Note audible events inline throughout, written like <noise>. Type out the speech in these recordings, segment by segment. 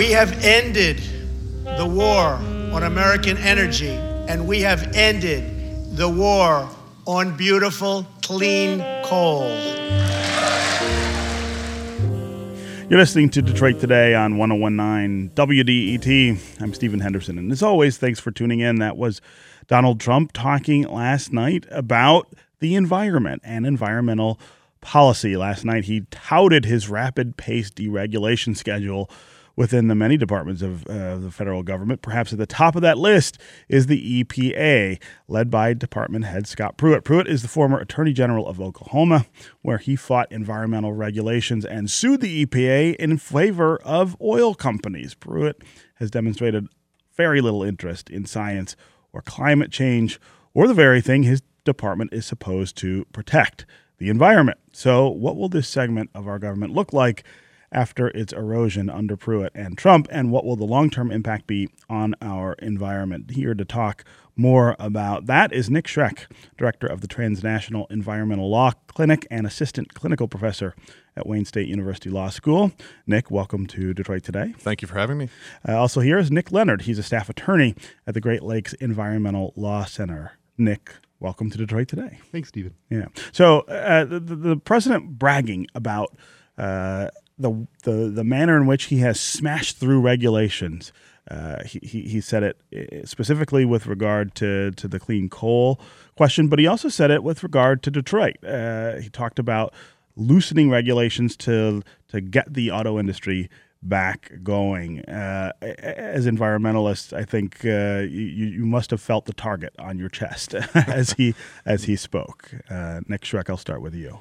We have ended the war on American energy, and we have ended the war on beautiful, clean coal. You're listening to Detroit Today on 1019 WDET. I'm Stephen Henderson. And as always, thanks for tuning in. That was Donald Trump talking last night about the environment and environmental policy. Last night, he touted his rapid pace deregulation schedule within the many departments of uh, the federal government. Perhaps at the top of that list is the EPA, led by Department Head Scott Pruitt. Pruitt is the former Attorney General of Oklahoma, where he fought environmental regulations and sued the EPA in favor of oil companies. Pruitt has demonstrated very little interest in science or climate change or the very thing his department is supposed to protect the environment. So, what will this segment of our government look like? After its erosion under Pruitt and Trump, and what will the long term impact be on our environment? Here to talk more about that is Nick Schreck, director of the Transnational Environmental Law Clinic and assistant clinical professor at Wayne State University Law School. Nick, welcome to Detroit Today. Thank you for having me. Uh, also, here is Nick Leonard. He's a staff attorney at the Great Lakes Environmental Law Center. Nick, welcome to Detroit Today. Thanks, Stephen. Yeah. So, uh, the, the president bragging about uh, the, the, the manner in which he has smashed through regulations. Uh, he, he, he said it uh, specifically with regard to, to the clean coal question, but he also said it with regard to Detroit. Uh, he talked about loosening regulations to, to get the auto industry back going. Uh, as environmentalists, I think uh, you, you must have felt the target on your chest <laughs> as he as he spoke. Uh, Nick Schreck, I'll start with you.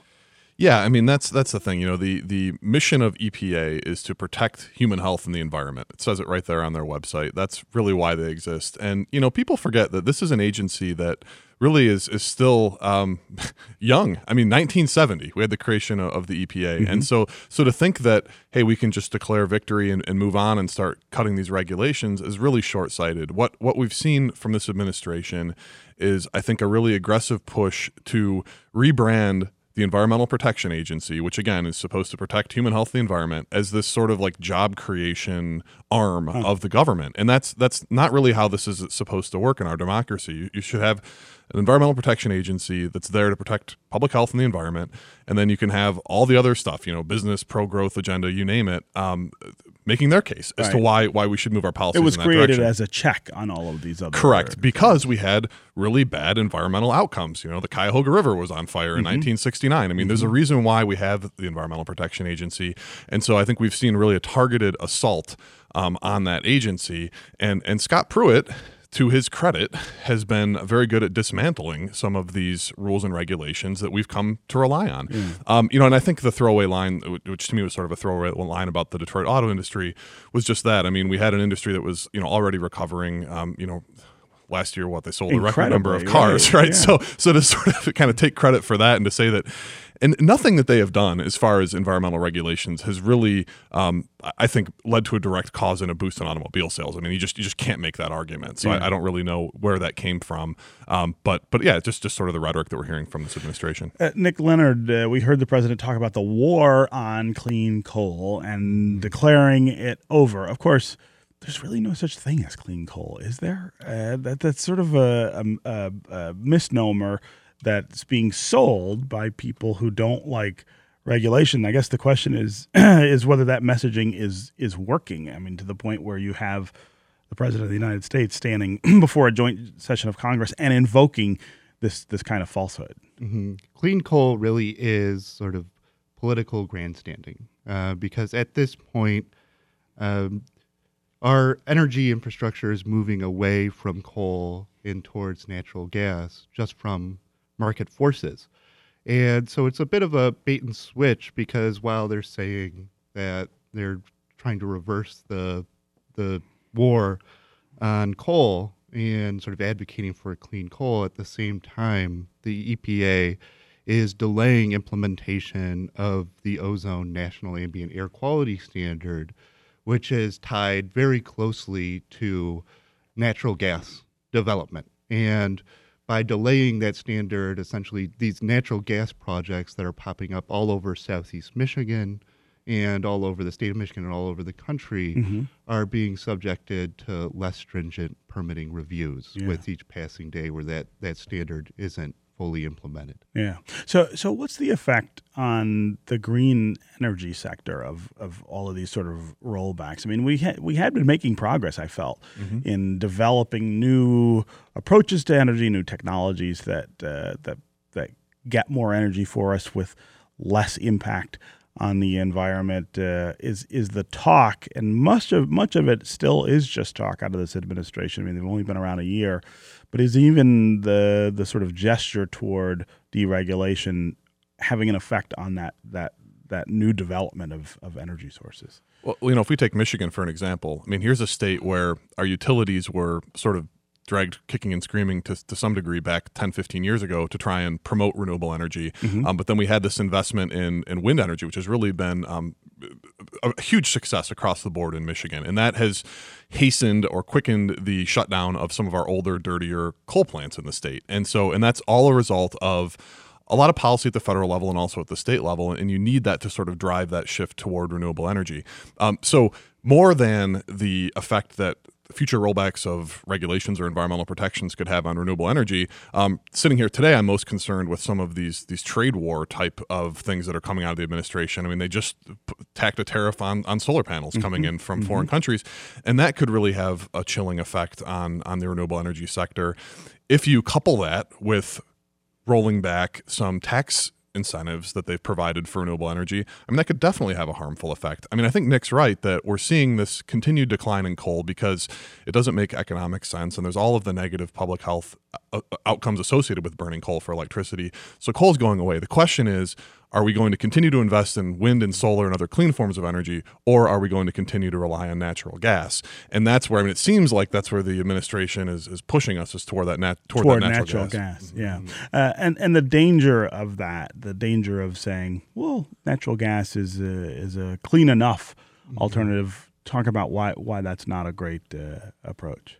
Yeah, I mean that's that's the thing. You know, the the mission of EPA is to protect human health and the environment. It says it right there on their website. That's really why they exist. And you know, people forget that this is an agency that really is is still um, <laughs> young. I mean, 1970 we had the creation of, the EPA, mm-hmm. and so so to think that hey we can just declare victory and, and move on and start cutting these regulations is really short sighted. What what we've seen from this administration is I think a really aggressive push to rebrand the Environmental Protection Agency, which again is supposed to protect human health the environment, as this sort of like job creation arm huh. of the government. And that's that's not really how this is supposed to work in our democracy. You, you should have an environmental protection agency that's there to protect public health and the environment, and then you can have all the other stuff, you know, business, pro growth agenda, you name it, um, making their case as right. to why why we should move our policies. It was created direction. as a check on all of these other. Correct, because we had really bad environmental outcomes. You know, the Cuyahoga River was on fire in mm-hmm. 1969. I mean, mm-hmm. there's a mm-hmm. reason why we have the Environmental Protection Agency, and so I think we've seen really a targeted assault um, on that agency. And and Scott Pruitt to his credit, has been very good at dismantling some of these rules and regulations that we've come to rely on. Mm. Um, you know, and I think the throwaway line, which to me was sort of a throwaway line about the Detroit auto industry, was just that. I mean, we had an industry that was you know already recovering. Um, you know, last year what they sold a record number of cars, right? <laughs> right? Yeah. So so to sort of kind of take credit for that and to say that and nothing that they have done as far as environmental regulations has really, um, I think, led to a direct cause in a boost in automobile sales. I mean, you just you just can't make that argument. So yeah. I, I, don't really know where that came from. Um, but but yeah, just just sort of the rhetoric that we're hearing from this administration. Uh, Nick Leonard, uh, we heard the president talk about the war on clean coal and declaring it over. Of course there's really no such thing as clean coal, is there? Uh, that that's sort of a, a, a, misnomer that's being sold by people who don't like regulation. I guess the question is <clears throat> is whether that messaging is is working. I mean, to the point where you have the president of the United States standing <clears throat> before a joint session of Congress and invoking this this kind of falsehood. Mm-hmm. Clean coal really is sort of political grandstanding uh, because at this point. Um, our energy infrastructure is moving away from coal and towards natural gas just from market forces. And so it's a bit of a bait and switch because while they're saying that they're trying to reverse the the war on coal and sort of advocating for a clean coal at the same time the EPA is delaying implementation of the ozone national ambient air quality standard which is tied very closely to natural gas development and by delaying that standard, essentially these natural gas projects that are popping up all over southeast Michigan and all over the state of Michigan and all over the country Mm-hmm. are being subjected to less stringent permitting reviews Yeah. with each passing day where that, that standard isn't fully implemented. Yeah. So so what's the effect on the green energy sector of, of all of these sort of rollbacks? I mean, we had we had been making progress. I felt in developing new approaches to energy, new technologies that uh, that that get more energy for us with less impact on the environment. Uh, is is the talk, and much of much of it still is just talk out of this administration. I mean, they've only been around a year, but is even the the sort of gesture toward deregulation having an effect on that that that new development of, of energy sources? Well, you know, if we take Michigan for an example, I mean, here's a state where our utilities were sort of dragged kicking and screaming to, to some degree back 10, 15 years ago to try and promote renewable energy. Um, but then we had this investment in, in wind energy, which has really been um, a huge success across the board in Michigan. And that has hastened or quickened the shutdown of some of our older, dirtier coal plants in the state. And so, and that's all a result of a lot of policy at the federal level and also at the state level, and you need that to sort of drive that shift toward renewable energy. Um, so, more than the effect that future rollbacks of regulations or environmental protections could have on renewable energy, um, sitting here today, I'm most concerned with some of these these trade war type of things that are coming out of the administration. I mean, they just tacked a tariff on on solar panels coming in from foreign countries, and that could really have a chilling effect on on the renewable energy sector. If you couple that with rolling back some tax incentives that they've provided for renewable energy, I mean, that could definitely have a harmful effect. I mean, I think Nick's right that we're seeing this continued decline in coal because it doesn't make economic sense, and there's all of the negative public health outcomes associated with burning coal for electricity. So coal's going away. The question is, are we going to continue to invest in wind and solar and other clean forms of energy, or are we going to continue to rely on natural gas? And that's where I mean, it seems like that's where the administration is, is pushing us is toward that nat- toward, toward that natural, natural, gas. Yeah, uh, and and the danger of that, the danger of saying, well, natural gas is a, is a clean enough alternative. Talk about why why that's not a great uh, approach.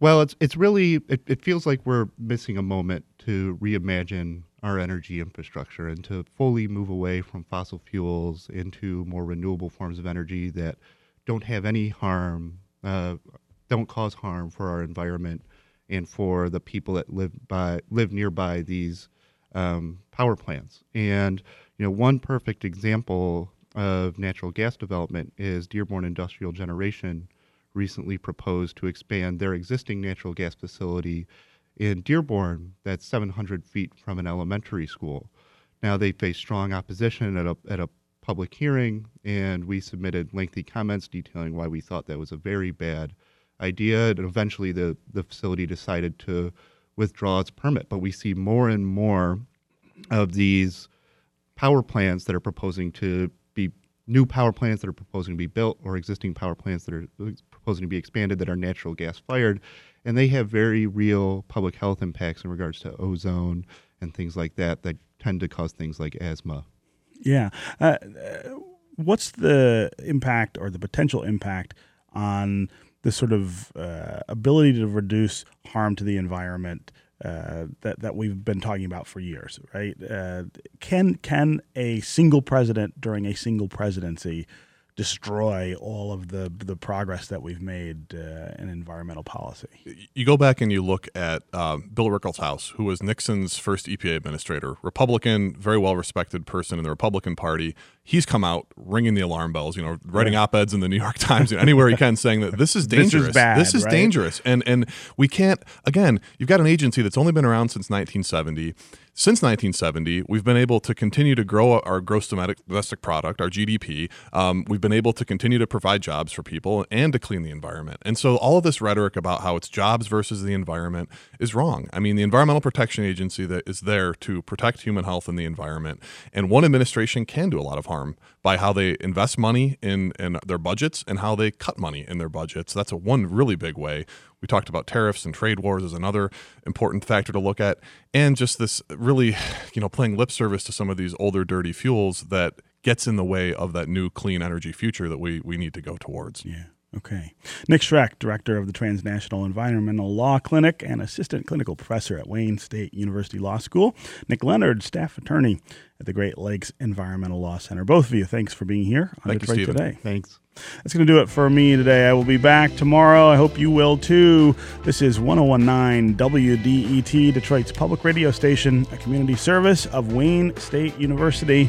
Well, it's it's really it, it feels like we're missing a moment to reimagine our energy infrastructure and to fully move away from fossil fuels into more renewable forms of energy that don't have any harm, uh, don't cause harm for our environment and for the people that live by live nearby these um, power plants. And you know, one perfect example of natural gas development is Dearborn Industrial Generation recently proposed to expand their existing natural gas facility in Dearborn that's 700 feet from an elementary school. Now they face strong opposition at a at a public hearing, and we submitted lengthy comments detailing why we thought that was a very bad idea. And eventually, the the facility decided to withdraw its permit. But we see more and more of these power plants that are proposing to new power plants that are proposing to be built or existing power plants that are proposing to be expanded that are natural gas fired and they have very real public health impacts in regards to ozone and things like that that tend to cause things like asthma Yeah. Uh, uh, what's the impact or the potential impact on the sort of uh, ability to reduce harm to the environment uh, that that we've been talking about for years, right? Uh, can can a single president during a single presidency destroy all of the the progress that we've made uh, in environmental policy? you go back and you look at um, Bill Ruckelshaus, who was Nixon's first EPA administrator, Republican, very well respected person in the Republican Party. He's come out ringing the alarm bells, you know, writing op eds in the New York <laughs> Times and anywhere he can, saying that this is dangerous. This is dangerous. bad, This is right? dangerous, and and we can't. Again, you've got an agency that's only been around since 1970. Since 1970, we've been able to continue to grow our gross domestic domestic product, our GDP. Um, we've been able to continue to provide jobs for people and to clean the environment. And so, all of this rhetoric about how it's jobs versus the environment is wrong. I mean, the Environmental Protection Agency that is there to protect human health and the environment, and one administration can do a lot of harm by how they invest money in in their budgets and how they cut money in their budgets. That's a one really big way. We talked about tariffs and trade wars as another important factor to look at, and just this really, you know, playing lip service to some of these older, dirty fuels that gets in the way of that new clean energy future that we we need to go towards. Yeah. Okay. Nick Schreck, Director of the Transnational Environmental Law Clinic and Assistant Clinical Professor at Wayne State University Law School. Nick Leonard, Staff Attorney at the Great Lakes Environmental Law Center. Both of you, thanks for being here on Thank you, Detroit Stephen. Today. Thanks. That's going to do it for me today. I will be back tomorrow. I hope you will too. This is 1019 WDET, Detroit's public radio station, a community service of Wayne State University.